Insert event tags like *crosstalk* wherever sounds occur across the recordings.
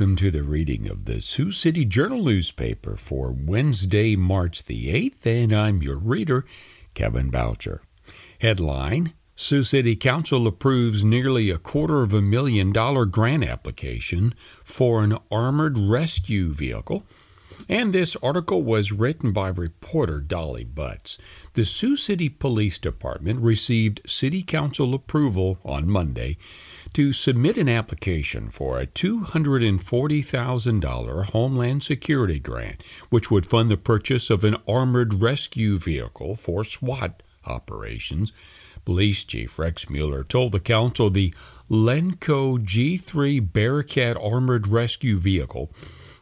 Welcome to the reading of the Sioux City Journal newspaper for Wednesday, March the 8th, and I'm your reader, Kevin Boucher. Headline Sioux City Council approves nearly a quarter of a million dollar grant application for an armored rescue vehicle. And this article was written by reporter Dolly Butz. The Sioux City Police Department received City Council approval on Monday to submit an application for a $240,000 Homeland Security grant, which would fund the purchase of an armored rescue vehicle for SWAT operations. Police Chief Rex Mueller told the council the Lenco G3 Bearcat armored rescue vehicle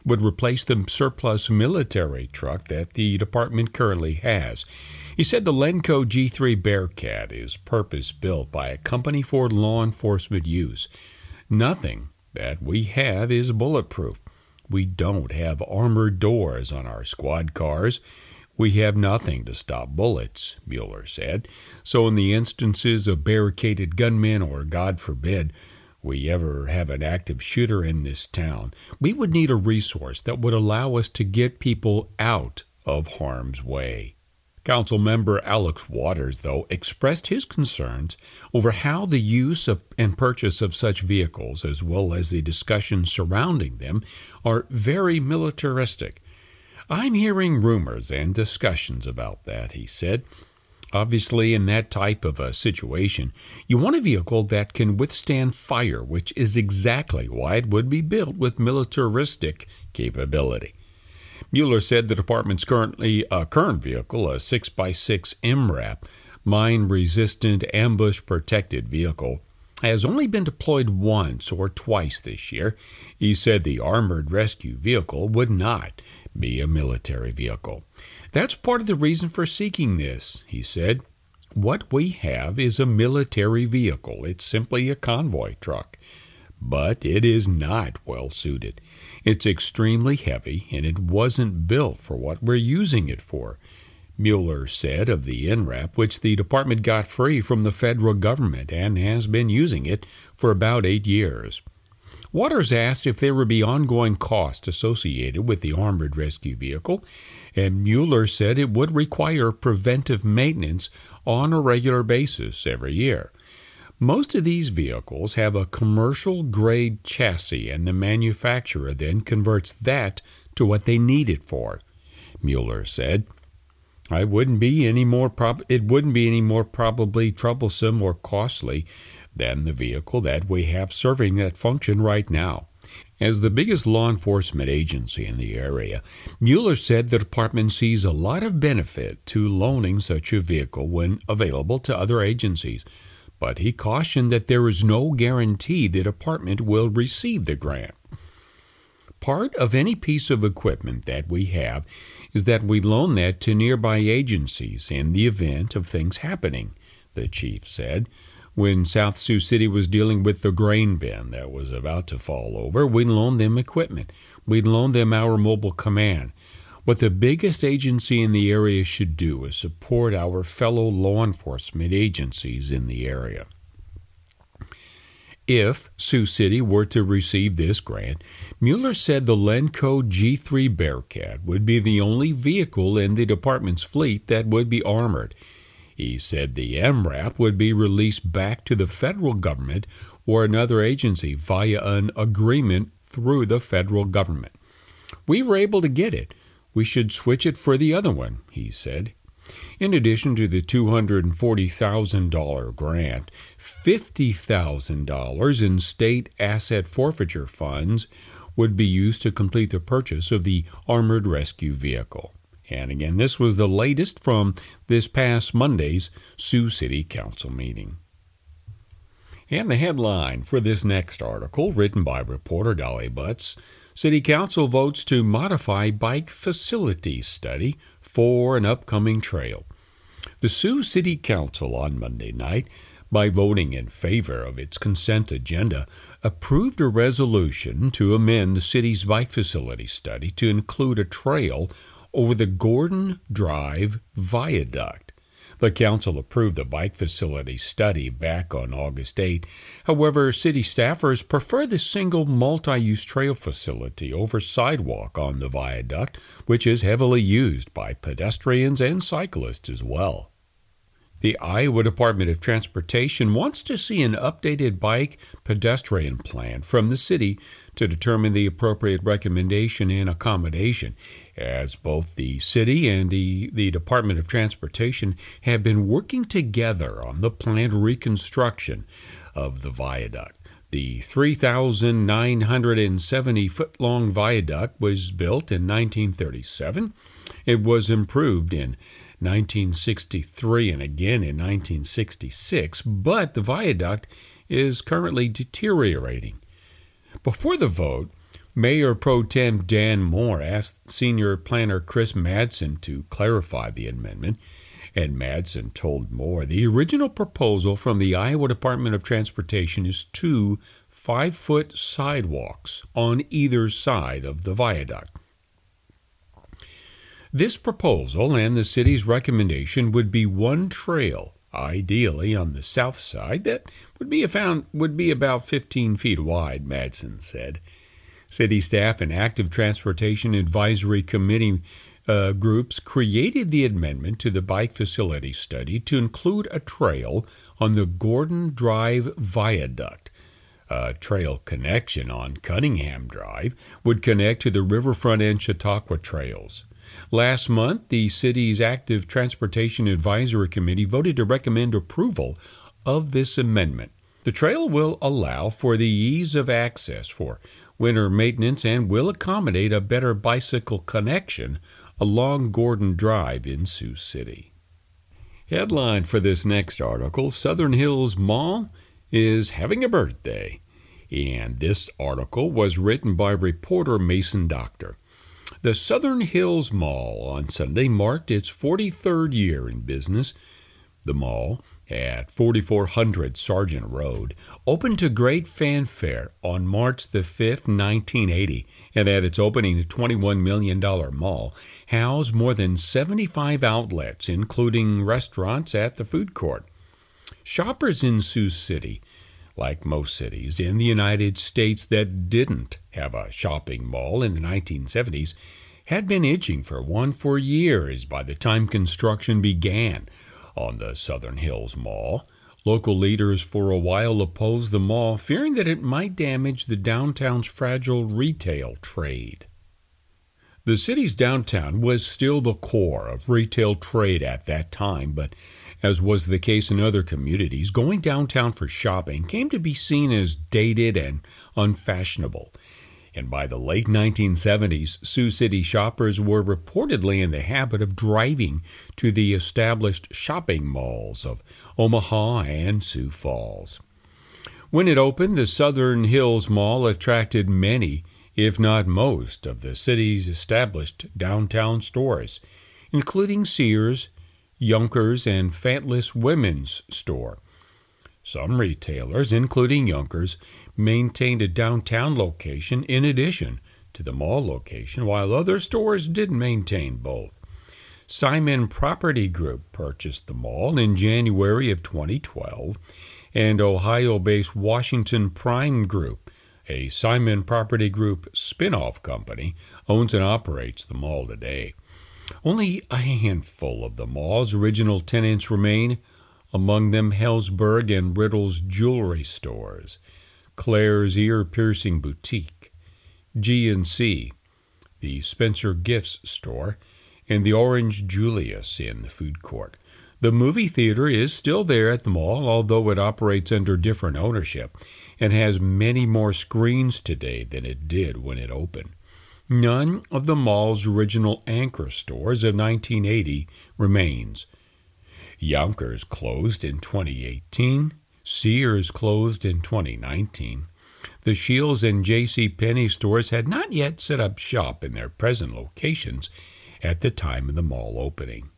would replace the surplus military truck that the department currently has. He said the Lenco G3 Bearcat is purpose built by a company for law enforcement use. Nothing that we have is bulletproof. We don't have armored doors on our squad cars. We have nothing to stop bullets, Mueller said. So, in the instances of barricaded gunmen, or God forbid, we ever have an active shooter in this town, we would need a resource that would allow us to get people out of harm's way. Council member Alex Watters, though, expressed his concerns over how the use of and purchase of such vehicles, as well as the discussions surrounding them, are very militaristic. I'm hearing rumors and discussions about that, he said. Obviously, in that type of a situation, you want a vehicle that can withstand fire, which is exactly why it would be built with militaristic capability. Mueller said the department's currently uh, current vehicle, a 6x6 MRAP, mine resistant ambush protected vehicle, has only been deployed once or twice this year. He said the armored rescue vehicle would not be a military vehicle. That's part of the reason for seeking this, he said. What we have is a military vehicle. It's simply a convoy truck. But it is not well suited. It's extremely heavy, and it wasn't built for what we're using it for. Mueller said of the MRAP, which the department got free from the federal government and has been using it for about eight years. Watters asked if there would be ongoing costs associated with the armored rescue vehicle, and Mueller said it would require preventive maintenance on a regular basis every year. Most of these vehicles have a commercial grade chassis, and the manufacturer then converts that to what they need it for. Mueller said, "I wouldn't be any more prob- it wouldn't be any more probably troublesome or costly than the vehicle that we have serving that function right now." As the biggest law enforcement agency in the area, Mueller said the department sees a lot of benefit to loaning such a vehicle when available to other agencies but he cautioned that there is no guarantee the department will receive the grant. Part of any piece of equipment that we have is that we loan that to nearby agencies in the event of things happening, the chief said. When South Sioux City was dealing with the grain bin that was about to fall over, we loaned them equipment. We loaned them our mobile command. What the biggest agency in the area should do is support our fellow law enforcement agencies in the area. If Sioux City were to receive this grant, Mueller said the Lenco G3 Bearcat would be the only vehicle in the department's fleet that would be armored. He said the MRAP would be released back to the federal government or another agency via an agreement through the federal government. We were able to get it we should switch it for the other one, he said. In addition to the $240,000 grant, $50,000 in state asset forfeiture funds would be used to complete the purchase of the armored rescue vehicle. And again, this was the latest from this past Monday's Sioux City Council meeting. And the headline for this next article, written by reporter Dolly Butz, City Council votes to modify bike facility study for an upcoming trail. The Sioux City Council on Monday night, by voting in favor of its consent agenda, approved a resolution to amend the city's bike facility study to include a trail over the Gordon Drive Viaduct. The council approved the bike facility study back on August 8. However, city staffers prefer the single multi use trail facility over sidewalk on the viaduct, which is heavily used by pedestrians and cyclists as well. The Iowa Department of Transportation wants to see an updated bike pedestrian plan from the city to determine the appropriate recommendation and accommodation, as both the city and the, the Department of Transportation have been working together on the planned reconstruction of the viaduct. The 3,970 foot long viaduct was built in 1937. It was improved in 1963 and again in 1966, but the viaduct is currently deteriorating. Before the vote, Mayor Pro Tem Dan Moore asked Senior Planner Chris Madsen to clarify the amendment, and Madsen told Moore the original proposal from the Iowa Department of Transportation is two five foot sidewalks on either side of the viaduct. This proposal and the city's recommendation would be one trail, ideally on the south side, that would be, found, would be about 15 feet wide, Madsen said. City staff and active transportation advisory committee uh, groups created the amendment to the bike facility study to include a trail on the Gordon Drive Viaduct. A trail connection on Cunningham Drive would connect to the riverfront and Chautauqua trails. Last month, the city's Active Transportation Advisory Committee voted to recommend approval of this amendment. The trail will allow for the ease of access for winter maintenance and will accommodate a better bicycle connection along Gordon Drive in Sioux City. Headline for this next article Southern Hills Mall is having a birthday. And this article was written by reporter Mason Dockter. The Southern Hills Mall on Sunday marked its 43rd year in business. The mall, at 4400 Sergeant Road, opened to great fanfare on March the 5th, 1980, and at its opening, the $21 million mall housed more than 75 outlets, including restaurants at the food court. Shoppers in Sioux City like most cities in the United States that didn't have a shopping mall in the 1970s, had been itching for one for years by the time construction began on the Southern Hills Mall. Local leaders for a while opposed the mall, fearing that it might damage the downtown's fragile retail trade. The city's downtown was still the core of retail trade at that time, but as was the case in other communities, going downtown for shopping came to be seen as dated and unfashionable. And by the late 1970s, Sioux City shoppers were reportedly in the habit of driving to the established shopping malls of Omaha and Sioux Falls. When it opened, the Southern Hills Mall attracted many, if not most, of the city's established downtown stores, including Sears, Younkers, and Fatless Women's Store. Some retailers, including Younkers, maintained a downtown location in addition to the mall location, while other stores didn't maintain both. Simon Property Group purchased the mall in January of 2012, and Ohio based Washington Prime Group, a Simon Property Group spin off company, owns and operates the mall today. Only a handful of the mall's original tenants remain, among them Helzberg and Riddle's jewelry stores, Claire's ear-piercing boutique, G&C, the Spencer Gifts store, and the Orange Julius in the food court. The movie theater is still there at the mall, although it operates under different ownership and has many more screens today than it did when it opened. None of the mall's original anchor stores of 1980 remains. Younkers closed in 2018. Sears closed in 2019. The Scheels and J.C. Penney stores had not yet set up shop in their present locations at the time of the mall opening.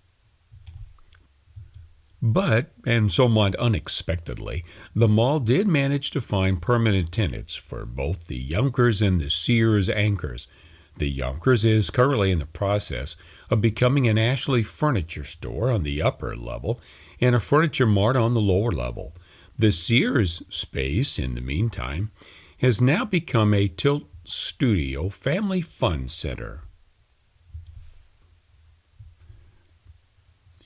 But, and somewhat unexpectedly, the mall did manage to find permanent tenants for both the Younkers and the Sears anchors The Younkers is currently in the process of becoming an Ashley furniture store on the upper level and a furniture mart on the lower level. The Sears space, in the meantime, has now become a Tilt Studio Family Fun Center.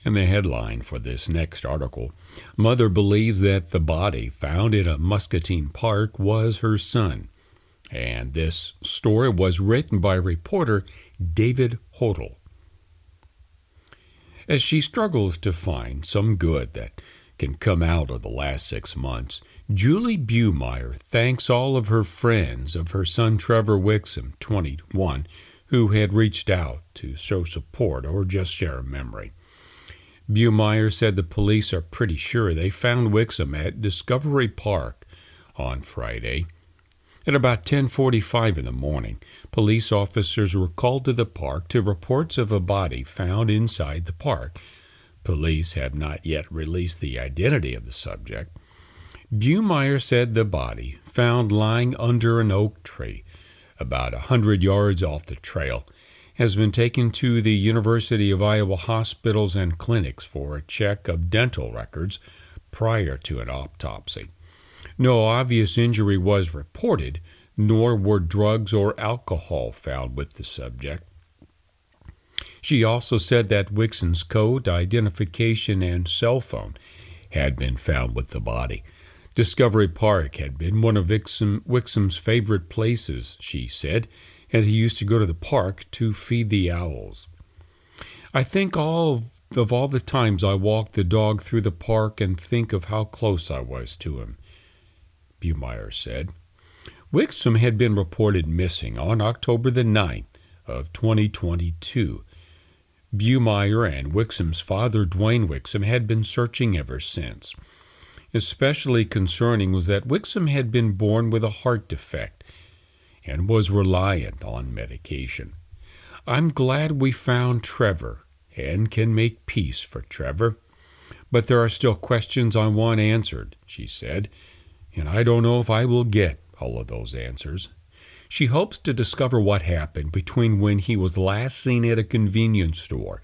And the headline for this next article Mother believes that the body found in a Muscatine park was her son. And this story was written by reporter David Hodel. As she struggles to find some good that can come out of the last six months, Julie Bumeyer thanks all of her friends of her son Trevor Wixom, 21, who had reached out to show support or just share a memory. Bumeyer said the police are pretty sure they found Wixom at Discovery Park on Friday. At about 10:45 in the morning, police officers were called to the park to reports of a body found inside the park. Police have not yet released the identity of the subject. Bumeyer said the body, found lying under an oak tree about a hundred yards off the trail, has been taken to the University of Iowa hospitals and clinics for a check of dental records prior to an autopsy. No obvious injury was reported, nor were drugs or alcohol found with the subject. She also said that Wixom's coat, identification, and cell phone had been found with the body. Discovery Park had been one of Wixom, Wixom's favorite places, she said, and he used to go to the park to feed the owls. I think all of all the times I walked the dog through the park and think of how close I was to him, Bumeyer said. Wixom had been reported missing on October the 9th of 2022. Bumeyer and Wixom's father, Dwayne Wixom, had been searching ever since. Especially concerning was that Wixom had been born with a heart defect and was reliant on medication. I'm glad we found Trevor and can make peace for Trevor. But there are still questions I want answered, she said, and I don't know if I will get all of those answers. She hopes to discover what happened between when he was last seen at a convenience store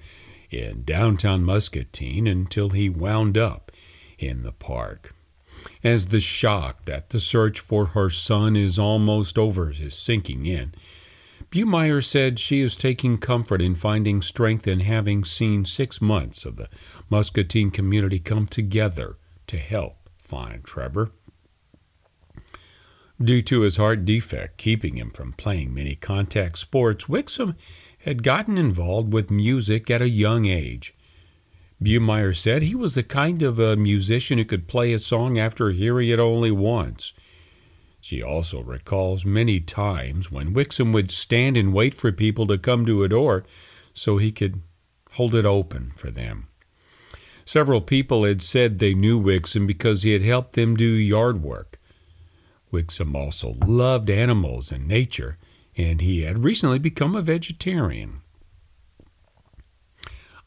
in downtown Muscatine until he wound up in the park as the shock that the search for her son is almost over is sinking in. Bumeyer said she is taking comfort in finding strength in having seen six months of the Muscatine community come together to help find Trevor. Due to his heart defect keeping him from playing many contact sports, Wixom had gotten involved with music at a young age. Bumeyer said he was the kind of a musician who could play a song after hearing it only once. She also recalls many times when Wixom would stand and wait for people to come to a door so he could hold it open for them. Several people had said they knew Wixom because he had helped them do yard work. Wixom also loved animals and nature, and he had recently become a vegetarian.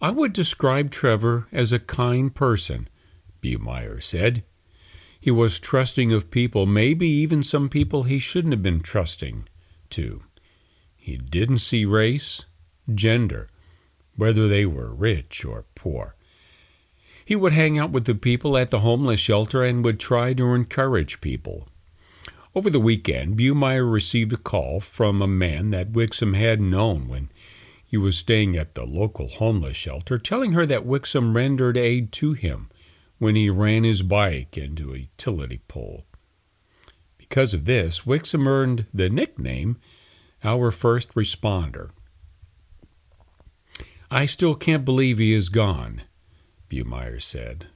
I would describe Trevor as a kind person, Bumeyer said. He was trusting of people, maybe even some people he shouldn't have been trusting to. He didn't see race, gender, whether they were rich or poor. He would hang out with the people at the homeless shelter and would try to encourage people. Over the weekend, Bumeyer received a call from a man that Wixom had known when he was staying at the local homeless shelter, telling her that Wixom rendered aid to him when he ran his bike into a utility pole. Because of this, Wixom earned the nickname Our First Responder. I still can't believe he is gone, Bumeyer said.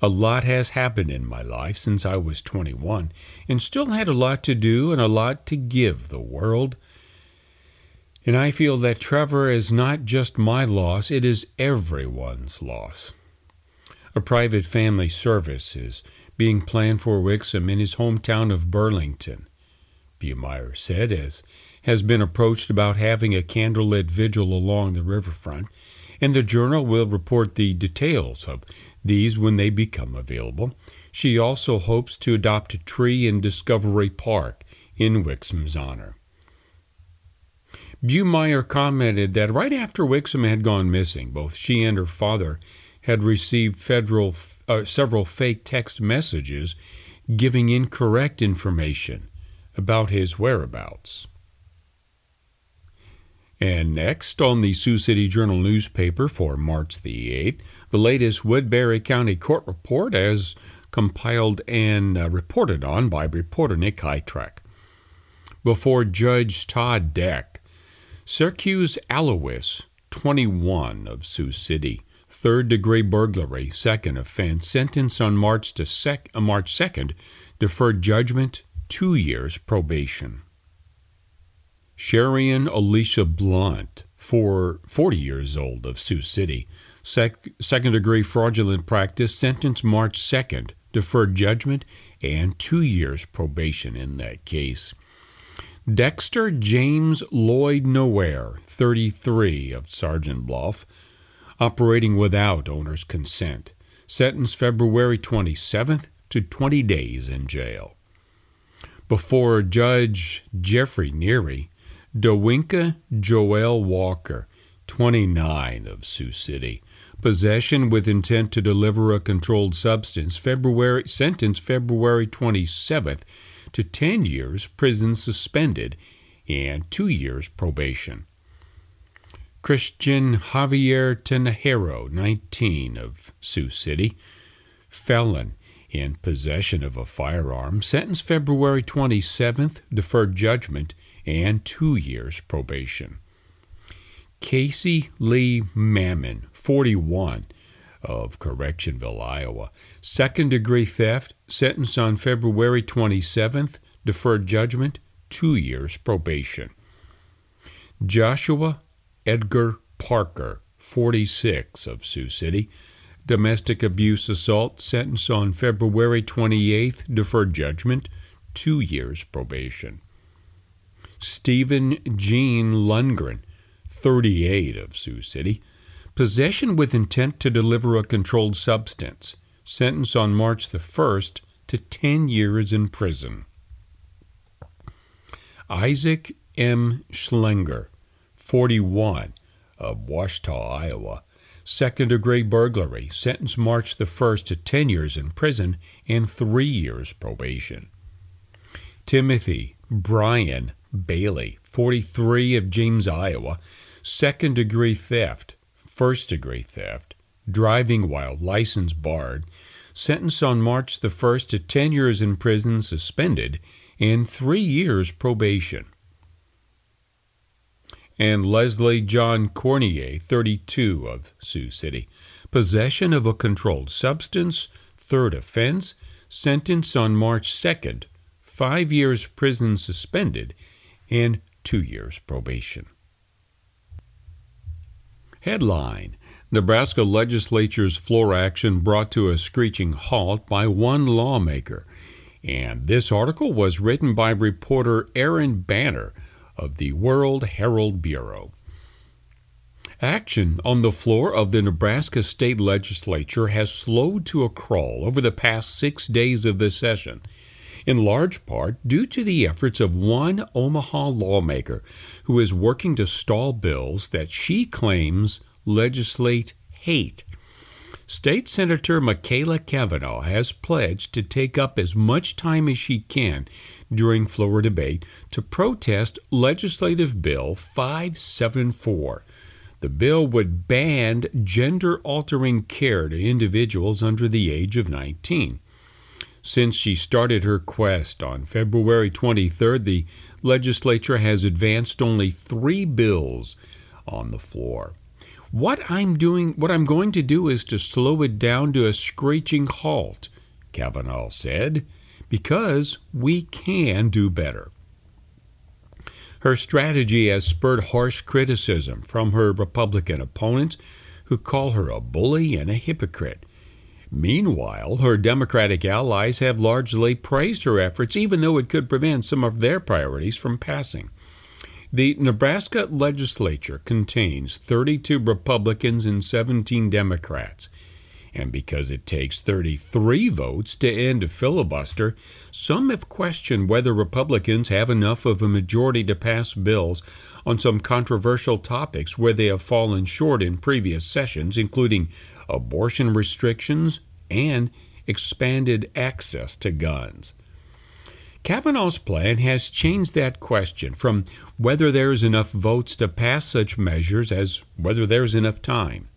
A lot has happened in my life since I was 21, and still had a lot to do and a lot to give the world. And I feel that Trevor is not just my loss, it is everyone's loss. A private family service is being planned for Wixom in his hometown of Burlington, Bumeyer said, as has been approached about having a candlelit vigil along the riverfront, and the journal will report the details of these when they become available. She also hopes to adopt a tree in Discovery Park in Wixom's honor. Bumeyer commented that right after Wixom had gone missing, both she and her father had received federal, uh, several fake text messages giving incorrect information about his whereabouts. And next, on the Sioux City Journal newspaper for March the 8th, the latest Woodbury County Court report as compiled and uh, reported on by reporter Nick Hytrek. Before Judge Todd Deck, Syracuse Alois, 21 of Sioux City, third degree burglary, second offense, sentence on March, to sec- uh, March 2nd, deferred judgment, two years probation. Sharian Alicia Blunt, for 40 years old of Sioux City, sec- second degree fraudulent practice, sentence March 2nd, deferred judgment, and two years probation in that case. Dexter James Lloyd Nowhere, 33 of Sergeant Bluff, operating without owner's consent, sentenced February 27th to 20 days in jail. Before Judge Jeffrey Neary, Dowinka Joel Walker, 29 of Sioux City, possession with intent to deliver a controlled substance, February sentence February 27th to 10 years prison suspended and 2 years probation. Christian Javier Tenajero, 19 of Sioux City, felon in possession of a firearm, sentenced February 27th, deferred judgment and two years probation. Casey Lee Mammon, 41, of Correctionville, Iowa, second degree theft, sentenced on February 27th, deferred judgment, two years probation. Joshua Edgar Parker, 46, of Sioux City, domestic abuse assault, sentenced on February 28th, deferred judgment, two years probation. Stephen Jean Lundgren, 38 of Sioux City, possession with intent to deliver a controlled substance, sentence on March the 1st to 10 years in prison. Isaac M. Schlenger, 41 of Washta, Iowa, second degree burglary, sentenced March the 1st to 10 years in prison and 3 years probation. Timothy Brian Bailey, 43 of James, Iowa, second degree theft, first degree theft, driving while license barred, sentenced on March the 1st to 10 years in prison suspended and 3 years probation. And Leslie John Cornier, 32 of Sioux City, possession of a controlled substance, third offense, sentenced on March 2nd, 5 years prison suspended and two years probation. Headline Nebraska legislature's floor action brought to a screeching halt by one lawmaker. And this article was written by reporter Erin Bamer of the World Herald Bureau. Action on the floor of the Nebraska state legislature has slowed to a crawl over the past six days of the session in large part due to the efforts of one Omaha lawmaker who is working to stall bills that she claims legislate hate. State Senator Machaela Cavanaugh has pledged to take up as much time as she can during floor debate to protest Legislative Bill 574. The bill would ban gender altering care to individuals under the age of 19. Since she started her quest on February 23rd, the legislature has advanced only three bills on the floor. What I'm doing, what I'm going to do is to slow it down to a screeching halt, Cavanaugh said, because we can do better. Her strategy has spurred harsh criticism from her Republican opponents who call her a bully and a hypocrite. Meanwhile, her Democratic allies have largely praised her efforts, even though it could prevent some of their priorities from passing. The Nebraska legislature contains 32 Republicans and 17 Democrats, And because it takes 33 votes to end a filibuster, some have questioned whether Republicans have enough of a majority to pass bills on some controversial topics where they have fallen short in previous sessions, including abortion restrictions and expanded access to guns. Cavanaugh's plan has changed that question from whether there is enough votes to pass such measures as whether there is enough time.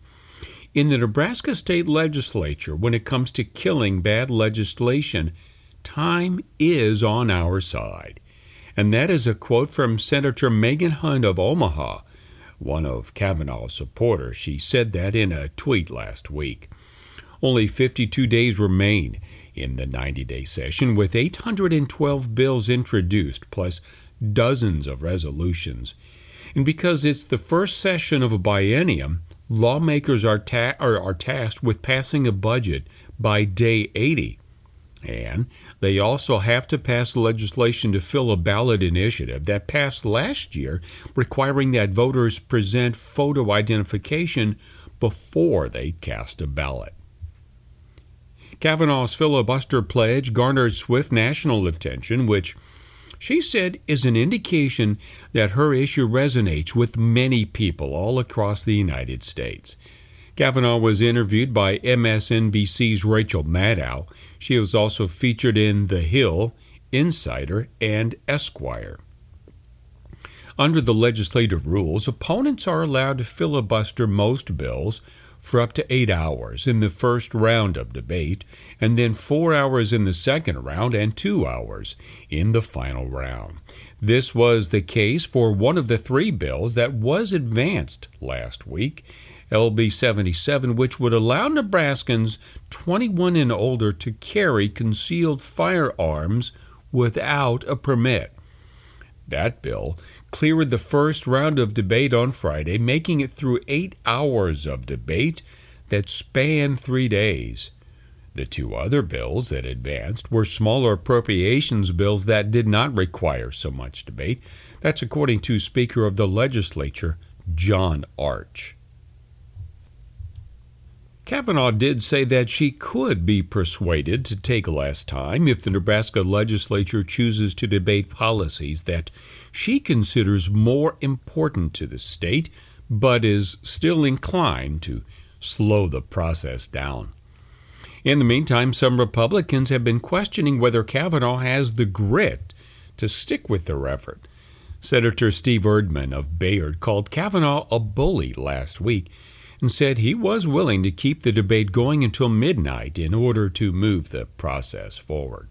In the Nebraska state legislature, when it comes to killing bad legislation, time is on our side. And that is a quote from Senator Megan Hunt of Omaha, one of Cavanaugh's supporters. She said that in a tweet last week. Only 52 days remain in the 90 day session, with 812 bills introduced, plus dozens of resolutions. And because it's the first session of a biennium, lawmakers are, ta- are, tasked with passing a budget by day 80. And they also have to pass legislation to fill a ballot initiative that passed last year, requiring that voters present photo identification before they cast a ballot. Cavanaugh's filibuster pledge garnered swift national attention, which she said is an indication that her issue resonates with many people all across the United States. Cavanaugh was interviewed by MSNBC's Rachel Maddow. She was also featured in The Hill, Insider, and Esquire. Under the legislative rules, opponents are allowed to filibuster most bills for up to eight hours in the first round of debate, and then four hours in the second round and two hours in the final round. This was the case for one of the three bills that was advanced last week. LB 77, which would allow Nebraskans 21 and older to carry concealed firearms without a permit. That bill cleared the first round of debate on Friday, making it through eight hours of debate that spanned three days. The two other bills that advanced were smaller appropriations bills that did not require so much debate. That's according to Speaker of the Legislature, John Arch. Cavanaugh did say that she could be persuaded to take less time if the Nebraska legislature chooses to debate policies that she considers more important to the state, but is still inclined to slow the process down. In the meantime, some Republicans have been questioning whether Cavanaugh has the grit to stick with their effort. Senator Steve Erdman of Bayard called Cavanaugh a bully last week and said he was willing to keep the debate going until midnight in order to move the process forward.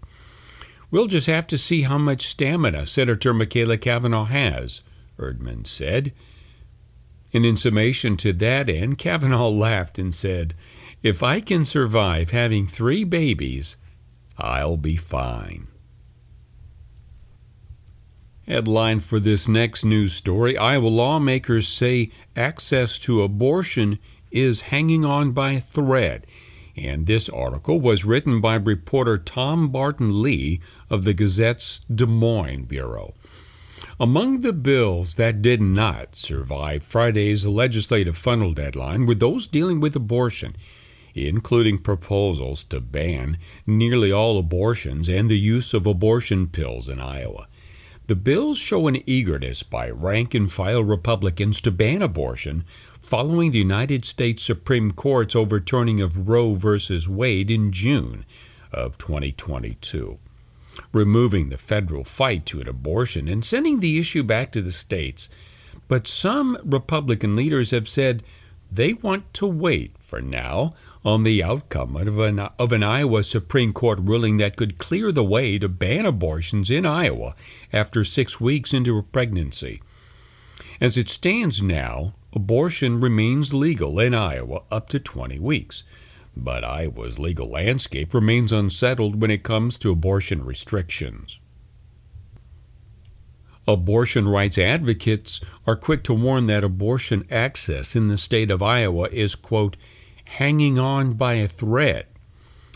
We'll just have to see how much stamina Senator Machaela Cavanaugh has, Erdman said. And in summation to that end, Cavanaugh *laughs* laughed and said, If I can survive having three babies, I'll be fine. Headline for this next news story Iowa lawmakers say access to abortion is hanging on by a thread. And this article was written by reporter Tom Barton Lee of the Gazette's Des Moines Bureau. Among the bills that did not survive Friday's legislative funnel deadline were those dealing with abortion, including proposals to ban nearly all abortions and the use of abortion pills in Iowa. The bills show an eagerness by rank and file Republicans to ban abortion following the United States Supreme Court's overturning of Roe v. Wade in June of 2022, removing the federal fight to an abortion and sending the issue back to the states. But some Republican leaders have said they want to wait for now on the outcome of an, of an Iowa Supreme Court ruling that could clear the way to ban abortions in Iowa after six weeks into a pregnancy. As it stands now, abortion remains legal in Iowa up to 20 weeks. But Iowa's legal landscape remains unsettled when it comes to abortion restrictions. Abortion rights advocates are quick to warn that abortion access in the state of Iowa is, quote, hanging on by a thread,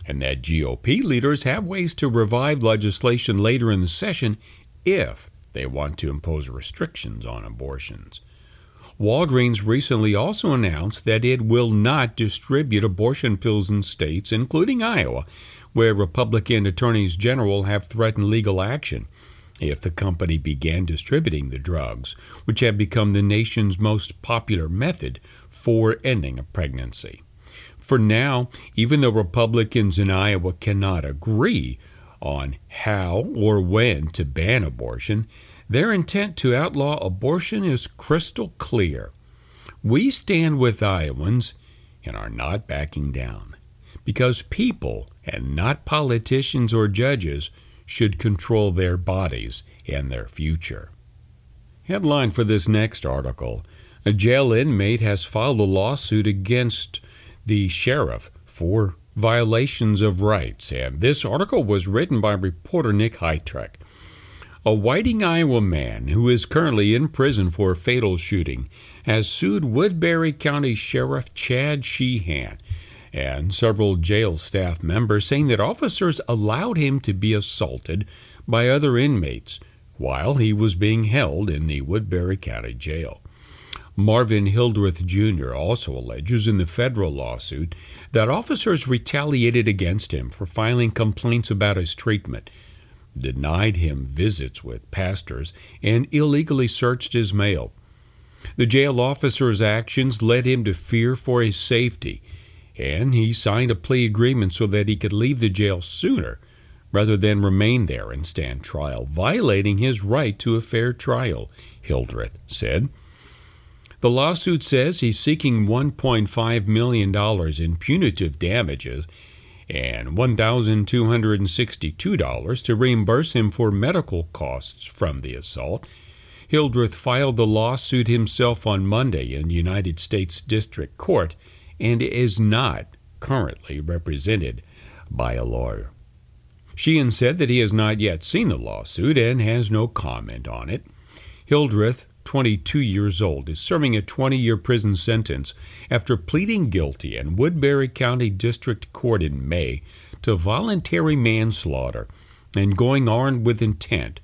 and that GOP leaders have ways to revive legislation later in the session if they want to impose restrictions on abortions. Walgreens recently also announced that it will not distribute abortion pills in states, including Iowa, where Republican attorneys general have threatened legal action if the company began distributing the drugs, which have become the nation's most popular method for ending a pregnancy. For now, even though Republicans in Iowa cannot agree on how or when to ban abortion, their intent to outlaw abortion is crystal clear. We stand with Iowans and are not backing down because people and not politicians or judges should control their bodies and their future. Headline for this next article A jail inmate has filed a lawsuit against the sheriff for violations of rights, and this article was written by reporter Nick Hytrek. A Whiting, Iowa man who is currently in prison for a fatal shooting has sued Woodbury County Sheriff Chad Sheehan and several jail staff members, saying that officers allowed him to be assaulted by other inmates while he was being held in the Woodbury County Jail. Marvin Hildreth Jr. also alleges in the federal lawsuit that officers retaliated against him for filing complaints about his treatment denied him visits with pastors, and illegally searched his mail. The jail officer's actions led him to fear for his safety, and he signed a plea agreement so that he could leave the jail sooner rather than remain there and stand trial, violating his right to a fair trial, Hildreth said. The lawsuit says he's seeking $1.5 million in punitive damages and $1,262 to reimburse him for medical costs from the assault. Hildreth filed the lawsuit himself on Monday in United States District Court and is not currently represented by a lawyer. Sheehan said that he has not yet seen the lawsuit and has no comment on it. Hildreth 22 years old, is serving a 20 year prison sentence after pleading guilty in Woodbury County District Court in May to voluntary manslaughter and going armed with intent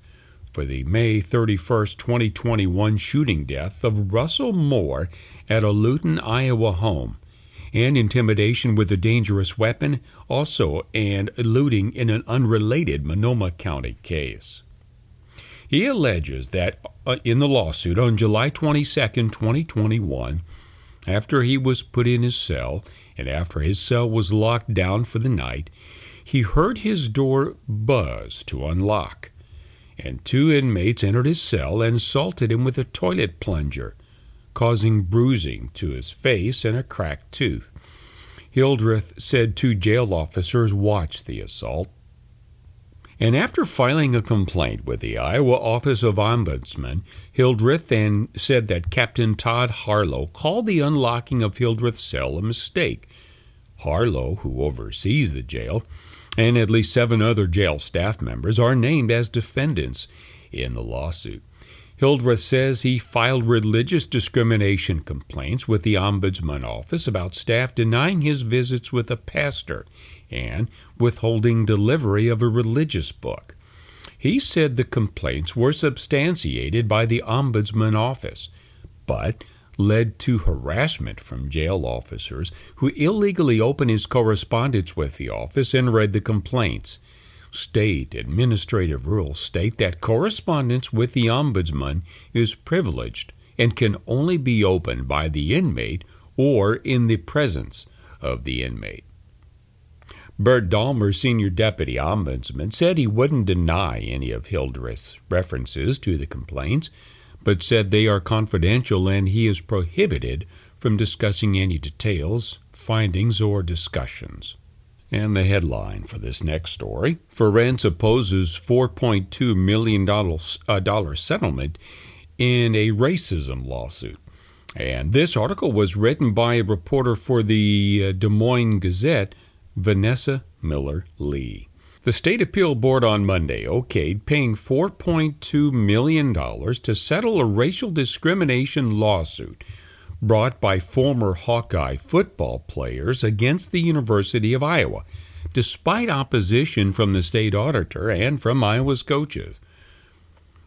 for the May 31, 2021 shooting death of Russell Moore at a Luton, Iowa home, and intimidation with a dangerous weapon, also, and looting in an unrelated Monona County case. He alleges that uh, in the lawsuit on July 22, 2021, after he was put in his cell and after his cell was locked down for the night, he heard his door buzz to unlock, and two inmates entered his cell and assaulted him with a toilet plunger, causing bruising to his face and a cracked tooth. Hildreth said two jail officers watched the assault. And after filing a complaint with the Iowa Office of Ombudsman, Hildreth then said that Captain Todd Harlow called the unlocking of Hildreth's cell a mistake. Harlow, who oversees the jail, and at least seven other jail staff members are named as defendants in the lawsuit. Hildreth says he filed religious discrimination complaints with the Ombudsman Office about staff denying his visits with a pastor and withholding delivery of a religious book. He said the complaints were substantiated by the Ombudsman Office, but led to harassment from jail officers who illegally opened his correspondence with the office and read the complaints. State administrative rules state that correspondence with the Ombudsman is privileged and can only be opened by the inmate or in the presence of the inmate. Bert Dalmer, senior deputy ombudsman, said he wouldn't deny any of Hildreth's references to the complaints, but said they are confidential and he is prohibited from discussing any details, findings, or discussions. And the headline for this next story Ferentz opposes $4.2 million uh, dollar settlement in a racism lawsuit. And this article was written by a reporter for the uh, Des Moines Gazette, Vanessa Miller Lee. The State Appeal Board on Monday okayed paying $4.2 million to settle a racial discrimination lawsuit brought by former Hawkeye football players against the University of Iowa, despite opposition from the state auditor and from Iowa's coaches.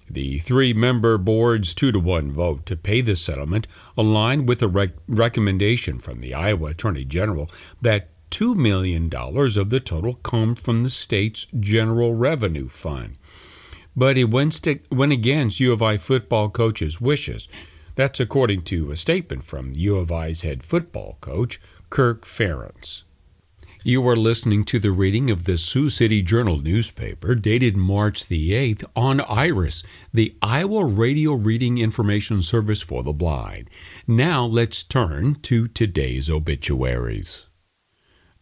The three member board's two to one vote to pay the settlement aligned with a rec- recommendation from the Iowa Attorney General that $2 million of the total come from the state's general revenue fund. But it went, st- went against U of I football coach's wishes. That's according to a statement from U of I's head football coach, Kirk Ferentz. You are listening to the reading of the Sioux City Journal newspaper dated March the 8th on IRIS, the Iowa Radio Reading Information Service for the Blind. Now let's turn to today's obituaries.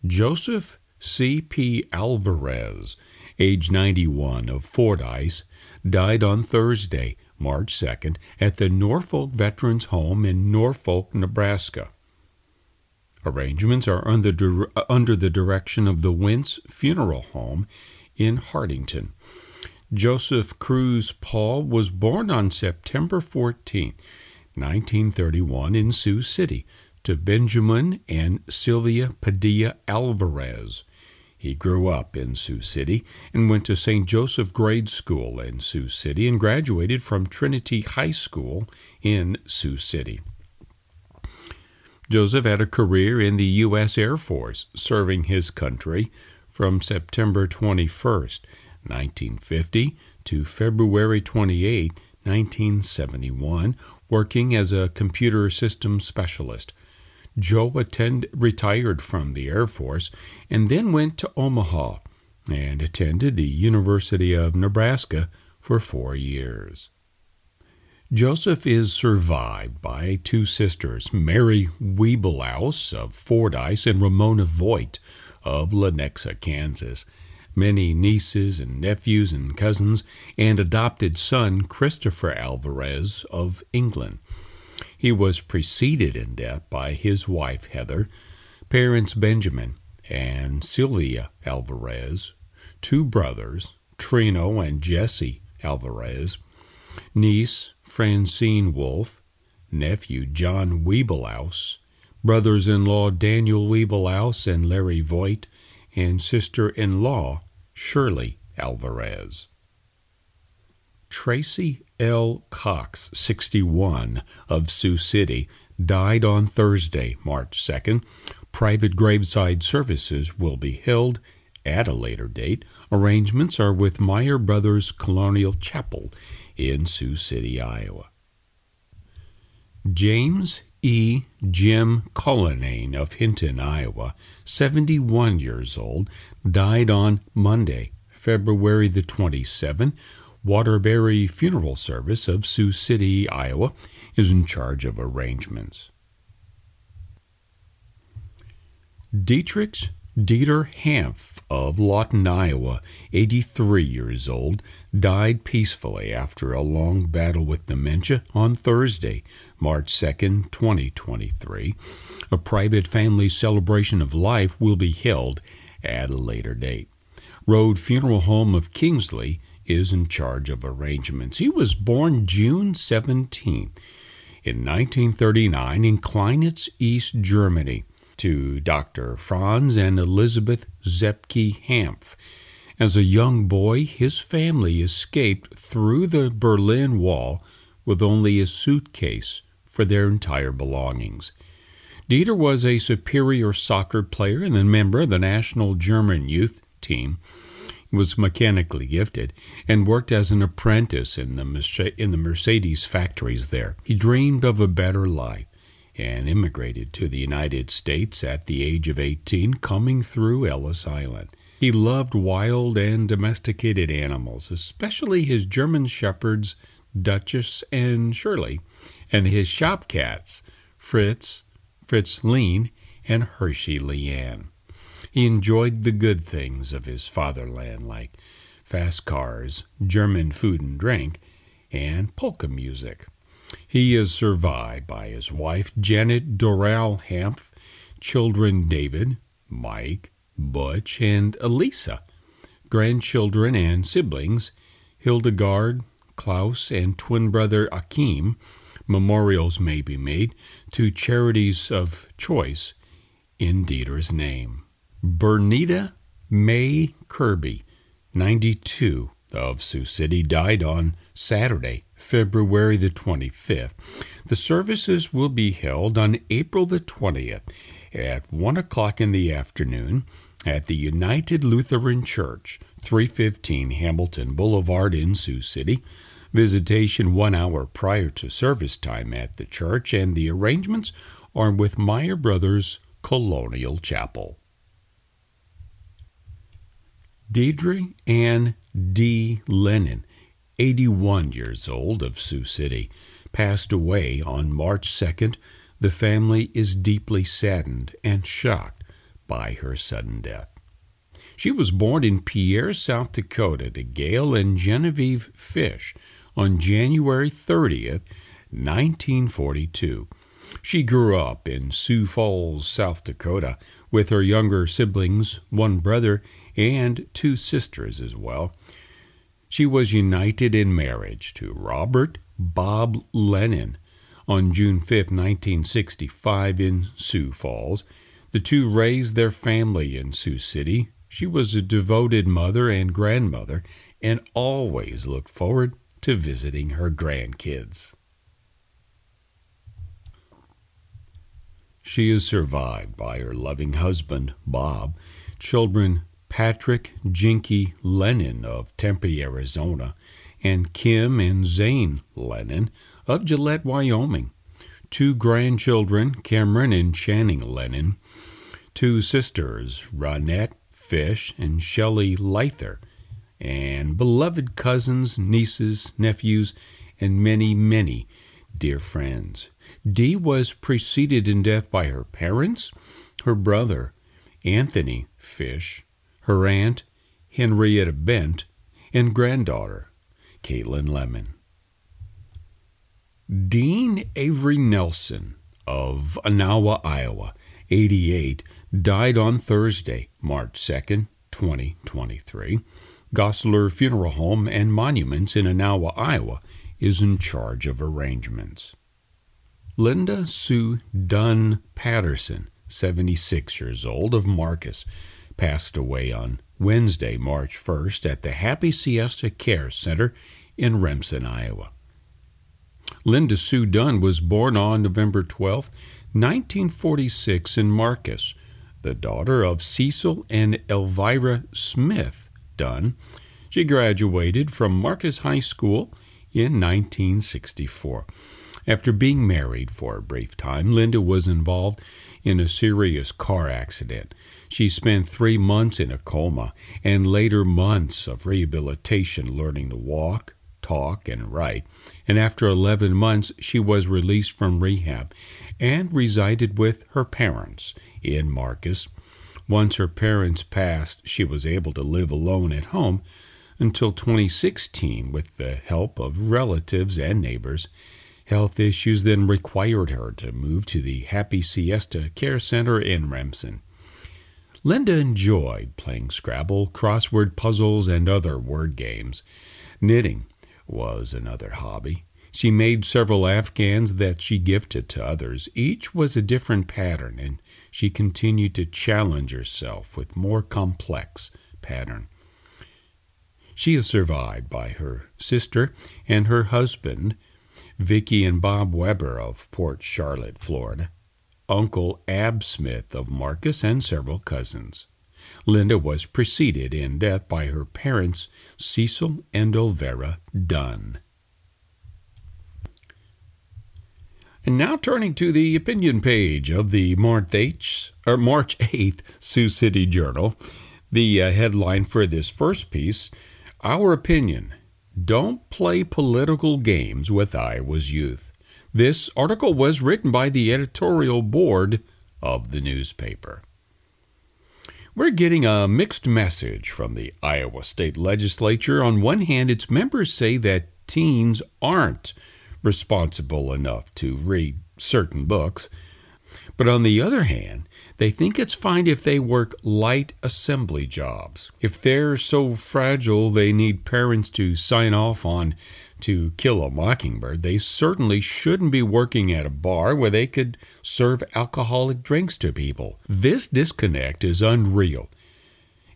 Joseph C.P. Alvarez, age 91, of Fordyce, died on Thursday, March 2nd, at the Norfolk Veterans Home in Norfolk, Nebraska. Arrangements are under, uh, under the direction of the Wintz Funeral Home in Hartington. Joseph Cruz Paul was born on September 14, 1931, in Sioux City to Benjamin and Sylvia Padilla Alvarez. He grew up in Sioux City and went to St. Joseph Grade School in Sioux City and graduated from Trinity High School in Sioux City. Joseph had a career in the U.S. Air Force, serving his country from September 21, 1950 to February 28, 1971, working as a computer systems specialist. Joe attend, retired from the Air Force and then went to Omaha and attended the University of Nebraska for four years. Joseph is survived by two sisters, Mary Wiebelaus of Fordyce and Ramona Voigt of Lenexa, Kansas, many nieces and nephews and cousins, and adopted son Christopher Alvarez of England. He was preceded in death by his wife Heather, parents Benjamin and Sylvia Alvarez, two brothers, Trino and Jesse Alvarez, niece Francine Wolf, nephew John Wiebelaus, brothers in law Daniel Wiebelaus and Larry Voigt, and sister in law Shirley Alvarez. Tracy L. Cox, 61, of Sioux City, died on Thursday, March 2nd. Private graveside services will be held at a later date. Arrangements are with Meyer Brothers Colonial Chapel in Sioux City, Iowa. James E. Jim Cullinane of Hinton, Iowa, 71 years old, died on Monday, February the 27th. Waterbury Funeral Service of Sioux City, Iowa, is in charge of arrangements. Dietrich Dieter Hanf of Lawton, Iowa, 83 years old, died peacefully after a long battle with dementia on Thursday, March 2, 2023. A private family celebration of life will be held at a later date. Road Funeral Home of Kingsley is in charge of arrangements. He was born June 17 in 1939 in Kleinitz, East Germany to Dr. Franz and Elizabeth Zepke Hampf. As a young boy, his family escaped through the Berlin Wall with only a suitcase for their entire belongings. Dieter was a superior soccer player and a member of the national German youth team. Was mechanically gifted and worked as an apprentice in the, in the Mercedes factories there. He dreamed of a better life and immigrated to the United States at the age of 18, coming through Ellis Island. He loved wild and domesticated animals, especially his German shepherds, Duchess and Shirley, and his shop cats, Fritz, Fritz Lean, and Hershey Leanne. He enjoyed the good things of his fatherland, like fast cars, German food and drink, and polka music. He is survived by his wife, Janet Doral Hanf, children David, Mike, Butch, and Elisa, grandchildren and siblings, Hildegard, Klaus, and twin brother Akim. Memorials may be made to charities of choice in Dieter's name. Bernita May Kirby, 92, of Sioux City died on Saturday, February the 25th. The services will be held on April the 20th at 1 o'clock in the afternoon at the United Lutheran Church, 315 Hamilton Boulevard in Sioux City. Visitation one hour prior to service time at the church, and the arrangements are with Meyer Brothers Colonial Chapel. Deirdre Ann D. Lennon, 81 years old of Sioux City, passed away on March 2nd. The family is deeply saddened and shocked by her sudden death. She was born in Pierre, South Dakota, to Gail and Genevieve Fish on January 30th, 1942. She grew up in Sioux Falls, South Dakota, with her younger siblings, one brother, and two sisters as well. She was united in marriage to Robert Bob Lennon on June 5, 1965, in Sioux Falls. The two raised their family in Sioux City. She was a devoted mother and grandmother and always looked forward to visiting her grandkids. She is survived by her loving husband, Bob, children Patrick Jinky Lennon of Tempe, Arizona, and Kim and Zane Lennon of Gillette, Wyoming, two grandchildren, Cameron and Channing Lennon, two sisters, Ronette Fish and Shelley Lyther, and beloved cousins, nieces, nephews, and many, many dear friends. Dee was preceded in death by her parents, her brother, Anthony Fish, her aunt, Henrietta Bent, and granddaughter, Caitlin Lemon. Dean Avery Nelson of Onawa, Iowa, 88, died on Thursday, March 2nd, 2023. Goslar Funeral Home and Monuments in Onawa, Iowa, is in charge of arrangements. Linda Sue Dunn Patterson, 76 years old, of Marcus, passed away on Wednesday, March 1st, at the Happy Siesta Care Center in Remsen, Iowa. Linda Sue Dunn was born on November 12, 1946, in Marcus, the daughter of Cecil and Elvira Smith Dunn. She graduated from Marcus High School in 1964. After being married for a brief time, Linda was involved in a serious car accident. She spent three months in a coma and later months of rehabilitation learning to walk, talk, and write. And after 11 months, she was released from rehab and resided with her parents in Marcus. Once her parents passed, she was able to live alone at home until 2016 with the help of relatives and neighbors. Health issues then required her to move to the Happy Siesta Care Center in Remsen. Linda enjoyed playing Scrabble, crossword puzzles, and other word games. Knitting was another hobby. She made several Afghans that she gifted to others. Each was a different pattern, and she continued to challenge herself with more complex pattern. She is survived by her sister and her husband, Vicki and Bob Weber of Port Charlotte, Florida. Uncle Ab Smith of Marcus, and several cousins. Linda was preceded in death by her parents, Cecil and Olvera Dunn. And now turning to the opinion page of the March 8th, or March 8th Sioux City Journal, the uh, headline for this first piece Our Opinion Don't Play Political Games with Iowa's Youth. This article was written by the editorial board of the newspaper. We're getting a mixed message from the Iowa State Legislature. On one hand, its members say that teens aren't responsible enough to read certain books. But on the other hand, they think it's fine if they work light assembly jobs. If they're so fragile they need parents to sign off on to kill a mockingbird, they certainly shouldn't be working at a bar where they could serve alcoholic drinks to people. This disconnect is unreal.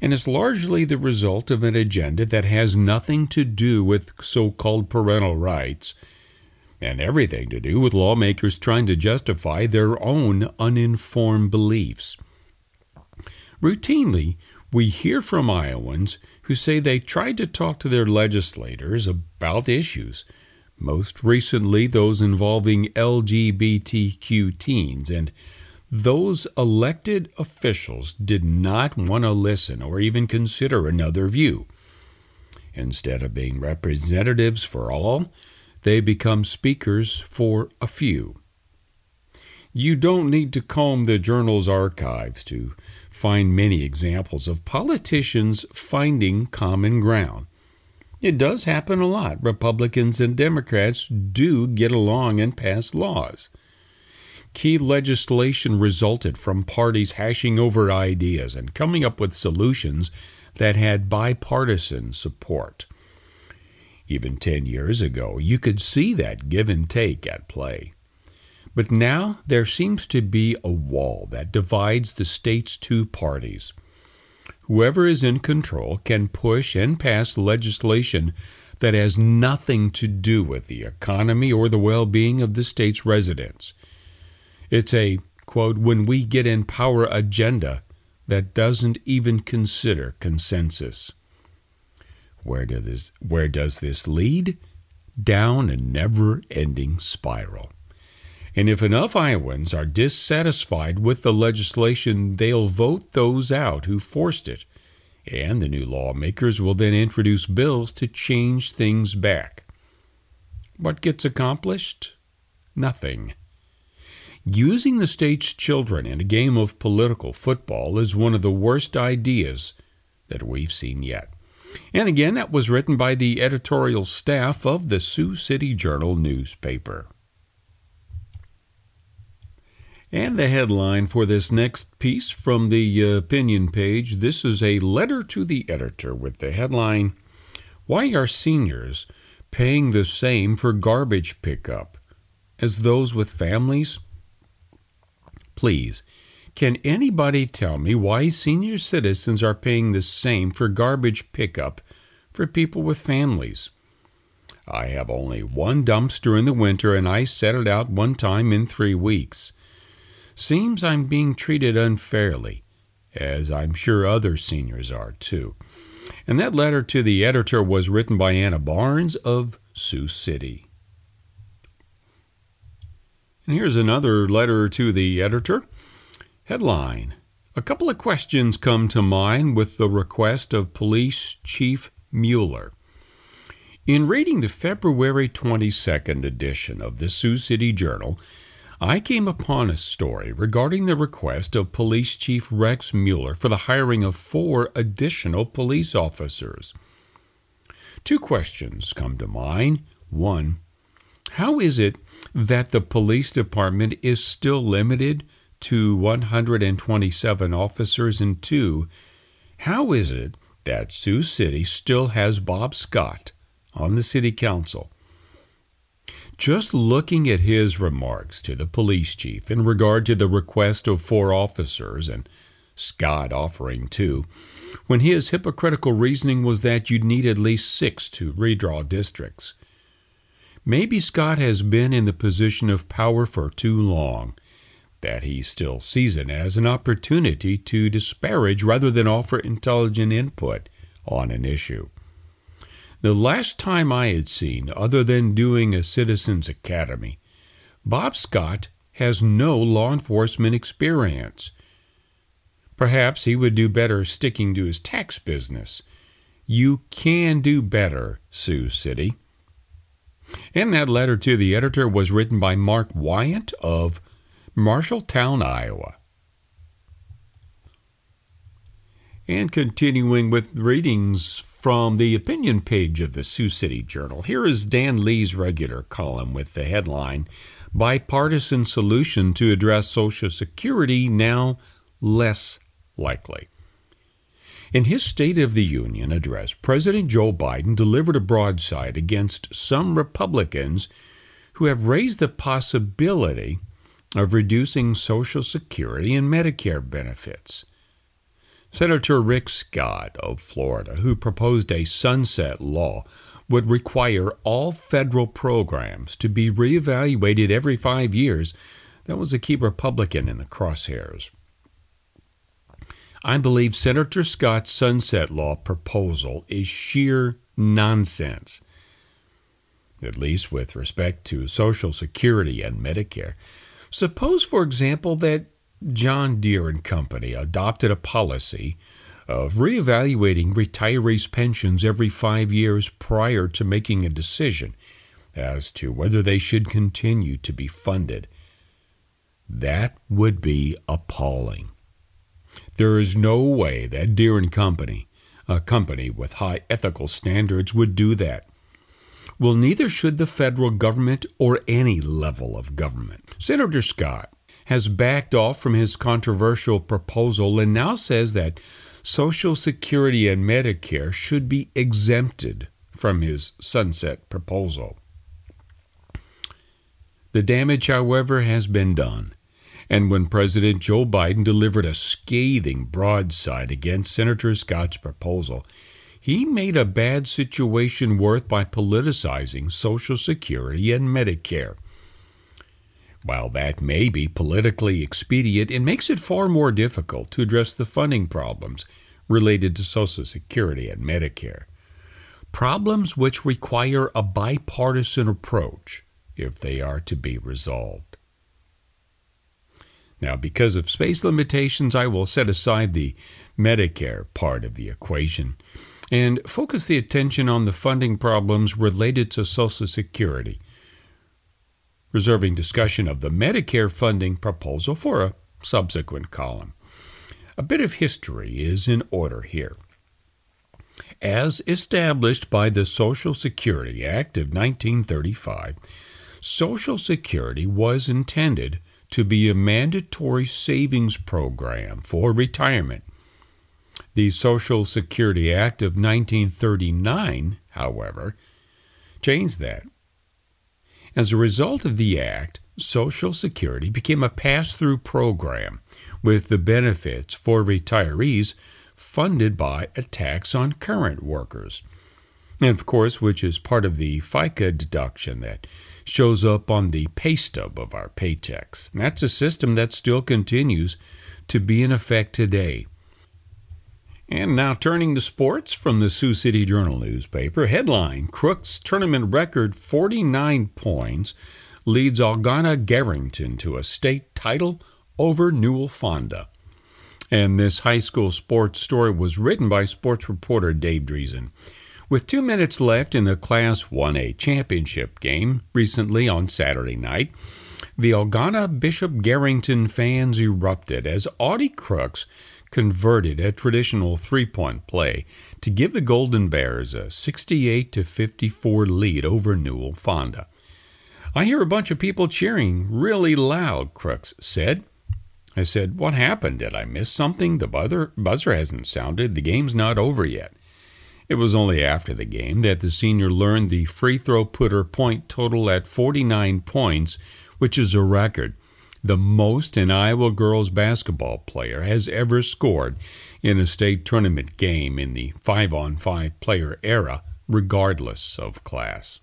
and is largely the result of an agenda that has nothing to do with so called parental rights and everything to do with lawmakers trying to justify their own uninformed beliefs. Routinely, we hear from Iowans who say they tried to talk to their legislators about issues, most recently those involving LGBTQ teens, and those elected officials did not want to listen or even consider another view. Instead of being representatives for all, they become speakers for a few. You don't need to comb the journal's archives to find many examples of politicians finding common ground. It does happen a lot. Republicans and Democrats do get along and pass laws. Key legislation resulted from parties hashing over ideas and coming up with solutions that had bipartisan support. Even 10 years ago, you could see that give and take at play. But now there seems to be a wall that divides the state's two parties. Whoever is in control can push and pass legislation that has nothing to do with the economy or the well being of the state's residents. It's a, quote, when we get in power agenda that doesn't even consider consensus. Where does this, where does this lead? Down a never ending spiral. And if enough Iowans are dissatisfied with the legislation, they'll vote those out who forced it. And the new lawmakers will then introduce bills to change things back. What gets accomplished? Nothing. Using the state's children in a game of political football is one of the worst ideas that we've seen yet. And again, that was written by the editorial staff of the Sioux City Journal newspaper. And the headline for this next piece from the uh, opinion page this is a letter to the editor with the headline Why are seniors paying the same for garbage pickup as those with families? Please can anybody tell me why senior citizens are paying the same for garbage pickup for people with families? I have only one dumpster in the winter and I set it out one time in three weeks. Seems I'm being treated unfairly, as I'm sure other seniors are too. And that letter to the editor was written by Anna Barnes of Sioux City. And here's another letter to the editor. Headline A couple of questions come to mind with the request of Police Chief Mueller. In reading the February 22nd edition of the Sioux City Journal, I came upon a story regarding the request of Police Chief Rex Mueller for the hiring of four additional police officers. Two questions come to mind. One, how is it that the police department is still limited to 127 officers and two, how is it that Sioux City still has Bob Scott on the city council? Just looking at his remarks to the police chief in regard to the request of four officers and Scott offering two, when his hypocritical reasoning was that you'd need at least six to redraw districts. Maybe Scott has been in the position of power for too long that he still sees it as an opportunity to disparage rather than offer intelligent input on an issue. The last time I had seen, other than doing a Citizens Academy, Bob Scott has no law enforcement experience. Perhaps he would do better sticking to his tax business. You can do better, Sioux City. And that letter to the editor was written by Mark Wyant of Marshalltown, Iowa. And continuing with readings from the opinion page of the Sioux City Journal, here is Dan Lee's regular column with the headline Bipartisan Solution to Address Social Security Now Less Likely. In his State of the Union address, President Joe Biden delivered a broadside against some Republicans who have raised the possibility of reducing Social Security and Medicare benefits. Senator Rick Scott of Florida, who proposed a sunset law, would require all federal programs to be reevaluated every five years. That was a key Republican in the crosshairs. I believe Senator Scott's sunset law proposal is sheer nonsense, at least with respect to Social Security and Medicare. Suppose, for example, that John Deere and Company adopted a policy of reevaluating retirees' pensions every five years prior to making a decision as to whether they should continue to be funded. That would be appalling. There is no way that Deere and Company, a company with high ethical standards, would do that. Well, neither should the federal government or any level of government. Senator Scott has backed off from his controversial proposal and now says that Social Security and Medicare should be exempted from his sunset proposal. The damage, however, has been done. And when President Joe Biden delivered a scathing broadside against Senator Scott's proposal, he made a bad situation worse by politicizing Social Security and Medicare. While that may be politically expedient, it makes it far more difficult to address the funding problems related to Social Security and Medicare. Problems which require a bipartisan approach if they are to be resolved. Now, because of space limitations, I will set aside the Medicare part of the equation and focus the attention on the funding problems related to Social Security reserving discussion of the Medicare funding proposal for a subsequent column. A bit of history is in order here. As established by the Social Security Act of 1935, Social Security was intended to be a mandatory savings program for retirement. The Social Security Act of 1939, however, changed that as a result of the act, Social Security became a pass through program with the benefits for retirees funded by a tax on current workers. And of course, which is part of the FICA deduction that shows up on the pay stub of our paychecks. And that's a system that still continues to be in effect today. And now turning to sports from the Sioux City Journal newspaper. Headline Crooks tournament record 49 points leads Algona Garrigan to a state title over Newell Fonda. And this high school sports story was written by sports reporter Dave Driesen. With two minutes left in the Class 1A championship game recently on Saturday night, the Algona Bishop Garrigan fans erupted as Audi Crooks converted a traditional three-point play to give the Golden Bears a 68 to 54 lead over Newell Fonda. I hear a bunch of people cheering really loud, Crooks said. I said, What happened? Did I miss something? The buzzer, buzzer hasn't sounded. The game's not over yet. It was only after the game that the senior learned the free throw putter point total at 49 points, which is a record the most an Iowa girls basketball player has ever scored in a state tournament game in the 5 on 5 player era, regardless of class.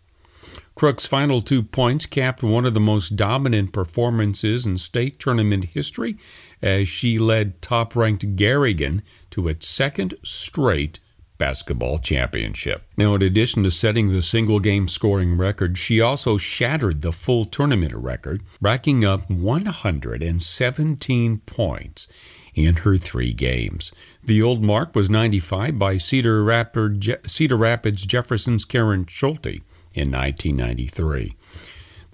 Crook's final two points capped one of the most dominant performances in state tournament history as she led top ranked Garrigan to its second straight basketball championship. Now, in addition to setting the single game scoring record, she also shattered the full tournament record, racking up 117 points in her three games. The old mark was 95 by Cedar, Rapid, Cedar Rapids Jefferson's Karen Schulte in 1993.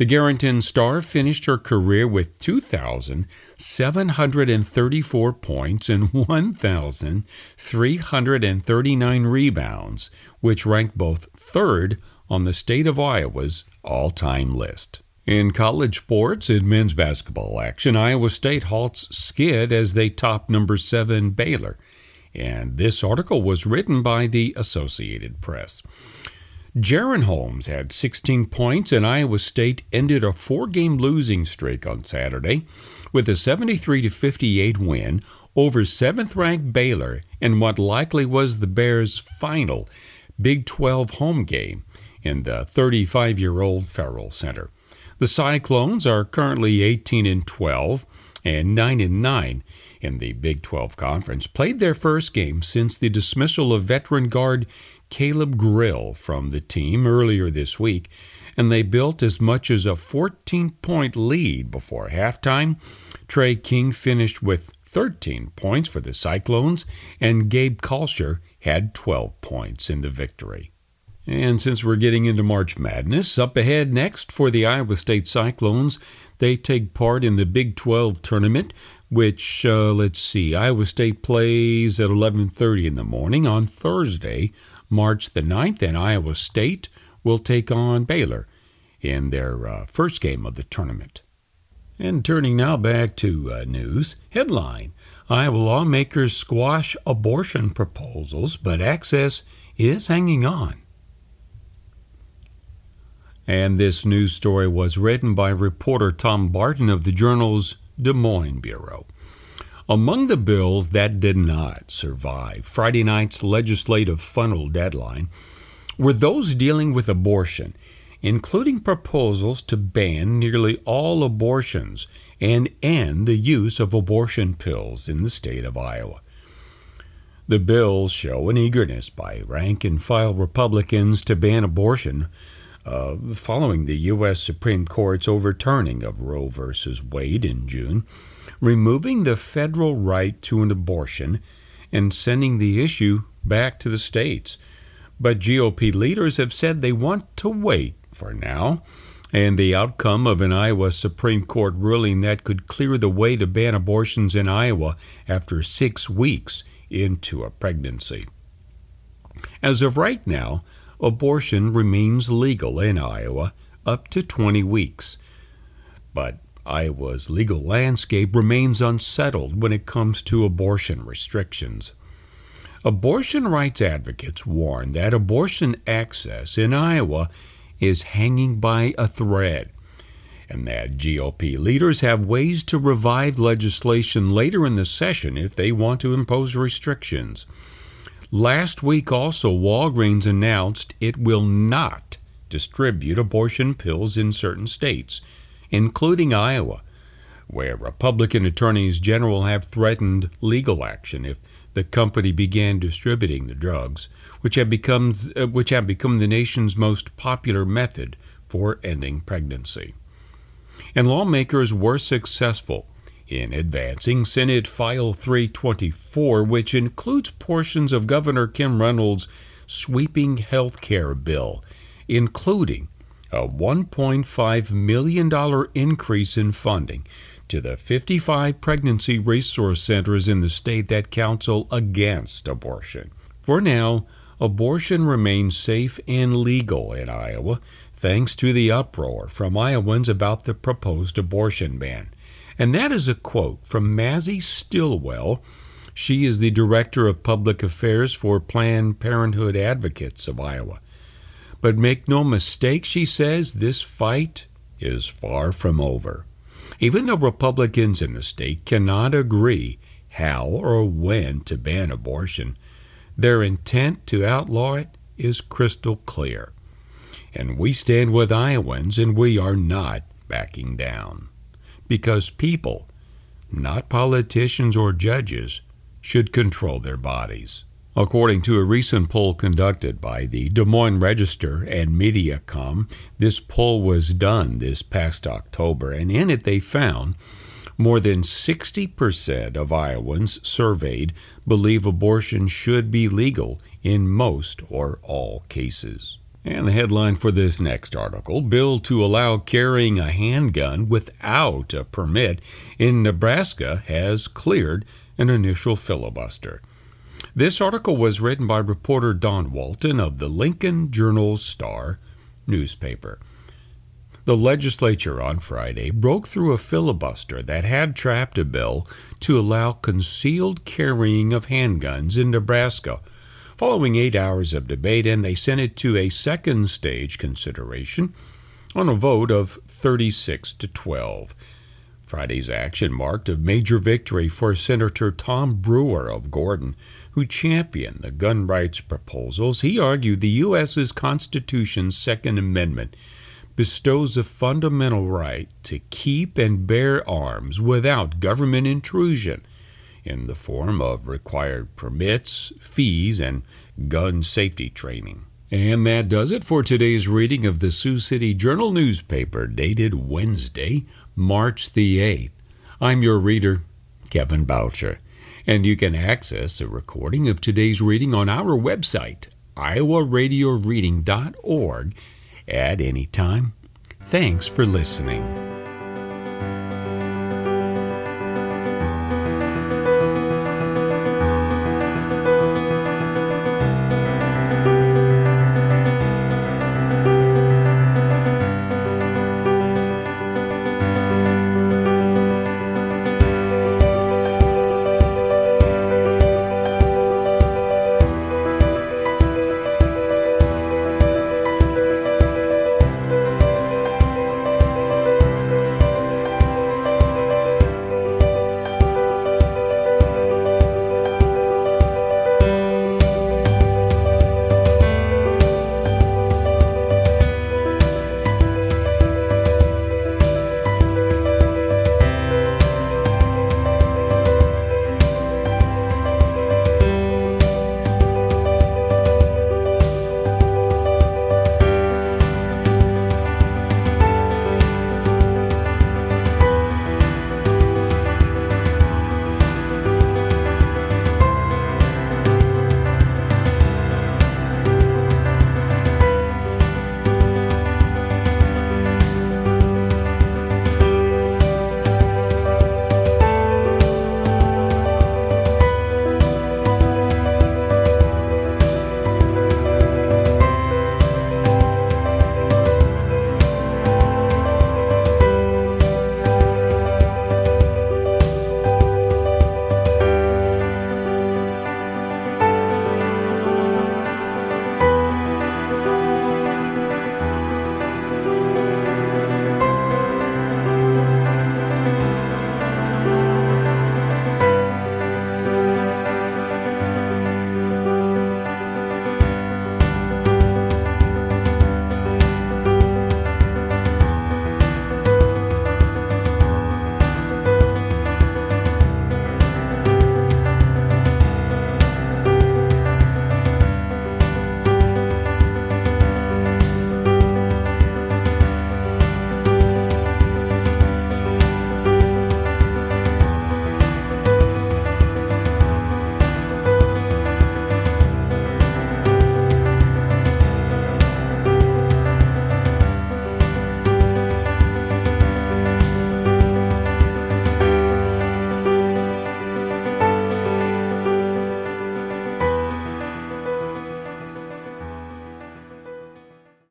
The Garrigan Star finished her career with 2,734 points and 1,339 rebounds, which ranked both third on the state of Iowa's all time list. In college sports, in men's basketball action, Iowa State halts skid as they top number 7 Baylor. And this article was written by the Associated Press. Jaren Holmes had 16 points, and Iowa State ended a four game losing streak on Saturday with a 73 58 win over seventh ranked Baylor in what likely was the Bears' final Big 12 home game in the 35 year old Ferrell Center. The Cyclones are currently 18 and 12 and 9 and 9 in the Big 12 Conference. Played their first game since the dismissal of veteran guard Caleb Grill from the team earlier this week, and they built as much as a 14 point lead before halftime. Tre King finished with 13 points for the Cyclones, and Gabe Kalscheur had 12 points in the victory. And since we're getting into March Madness, up ahead next for the Iowa State Cyclones, they take part in the Big 12 tournament, which uh, let's see, Iowa State plays at 11:30 in the morning on Thursday, March the 9th, and Iowa State will take on Baylor in their uh, first game of the tournament. And turning now back to uh, news headline Iowa lawmakers squash abortion proposals, but access is hanging on. And this news story was written by reporter Tom Barton of the journal's Des Moines Bureau. Among the bills that did not survive Friday night's legislative funnel deadline were those dealing with abortion including proposals to ban nearly all abortions and end the use of abortion pills in the state of Iowa. The bills show an eagerness by rank and file Republicans to ban abortion uh, following the U.S. Supreme Court's overturning of Roe v. Wade in June, removing the federal right to an abortion and sending the issue back to the states. But GOP leaders have said they want to wait for now, and the outcome of an Iowa Supreme Court ruling that could clear the way to ban abortions in Iowa after six weeks into a pregnancy. As of right now, abortion remains legal in Iowa up to 20 weeks. But Iowa's legal landscape remains unsettled when it comes to abortion restrictions. Abortion rights advocates warn that abortion access in Iowa is hanging by a thread, and that GOP leaders have ways to revive legislation later in the session if they want to impose restrictions. Last week, also, Walgreens announced it will not distribute abortion pills in certain states, including Iowa, where Republican attorneys general have threatened legal action if the company began distributing the drugs, which have become, uh, which have become the nation's most popular method for ending pregnancy. And lawmakers were successful in advancing Senate File 324, which includes portions of Governor Kim Reynolds' sweeping health care bill, including a $1.5 million increase in funding to the 55 pregnancy resource centers in the state that counsel against abortion. For now, abortion remains safe and legal in Iowa thanks to the uproar from Iowans about the proposed abortion ban. And that is a quote from Mazie Stilwell. She is the Director of Public Affairs for Planned Parenthood Advocates of Iowa. But make no mistake, she says, this fight is far from over. Even though Republicans in the state cannot agree how or when to ban abortion, their intent to outlaw it is crystal clear. And we stand with Iowans and we are not backing down. Because people, not politicians or judges, should control their bodies. According to a recent poll conducted by the Des Moines Register and Mediacom, this poll was done this past October, and in it they found more than 60% of Iowans surveyed believe abortion should be legal in most or all cases. And the headline for this next article Bill to allow carrying a handgun without a permit in Nebraska has cleared an initial filibuster. This article was written by reporter Don Walton of the Lincoln Journal Star newspaper. The legislature on Friday broke through a filibuster that had trapped a bill to allow concealed carrying of handguns in Nebraska. Following eight hours of debate, and they sent it to a second stage consideration on a vote of 36 to 12. Friday's action marked a major victory for Senator Tom Brewer of Gordon, who championed the gun rights proposals. He argued the U.S.'s Constitution's Second Amendment bestows a fundamental right to keep and bear arms without government intrusion in the form of required permits, fees, and gun safety training. And that does it for today's reading of the Sioux City Journal newspaper dated Wednesday, March the 8th. I'm your reader, Kevin Boucher, and you can access a recording of today's reading on our website, iowaradioreading.org, at any time. Thanks for listening.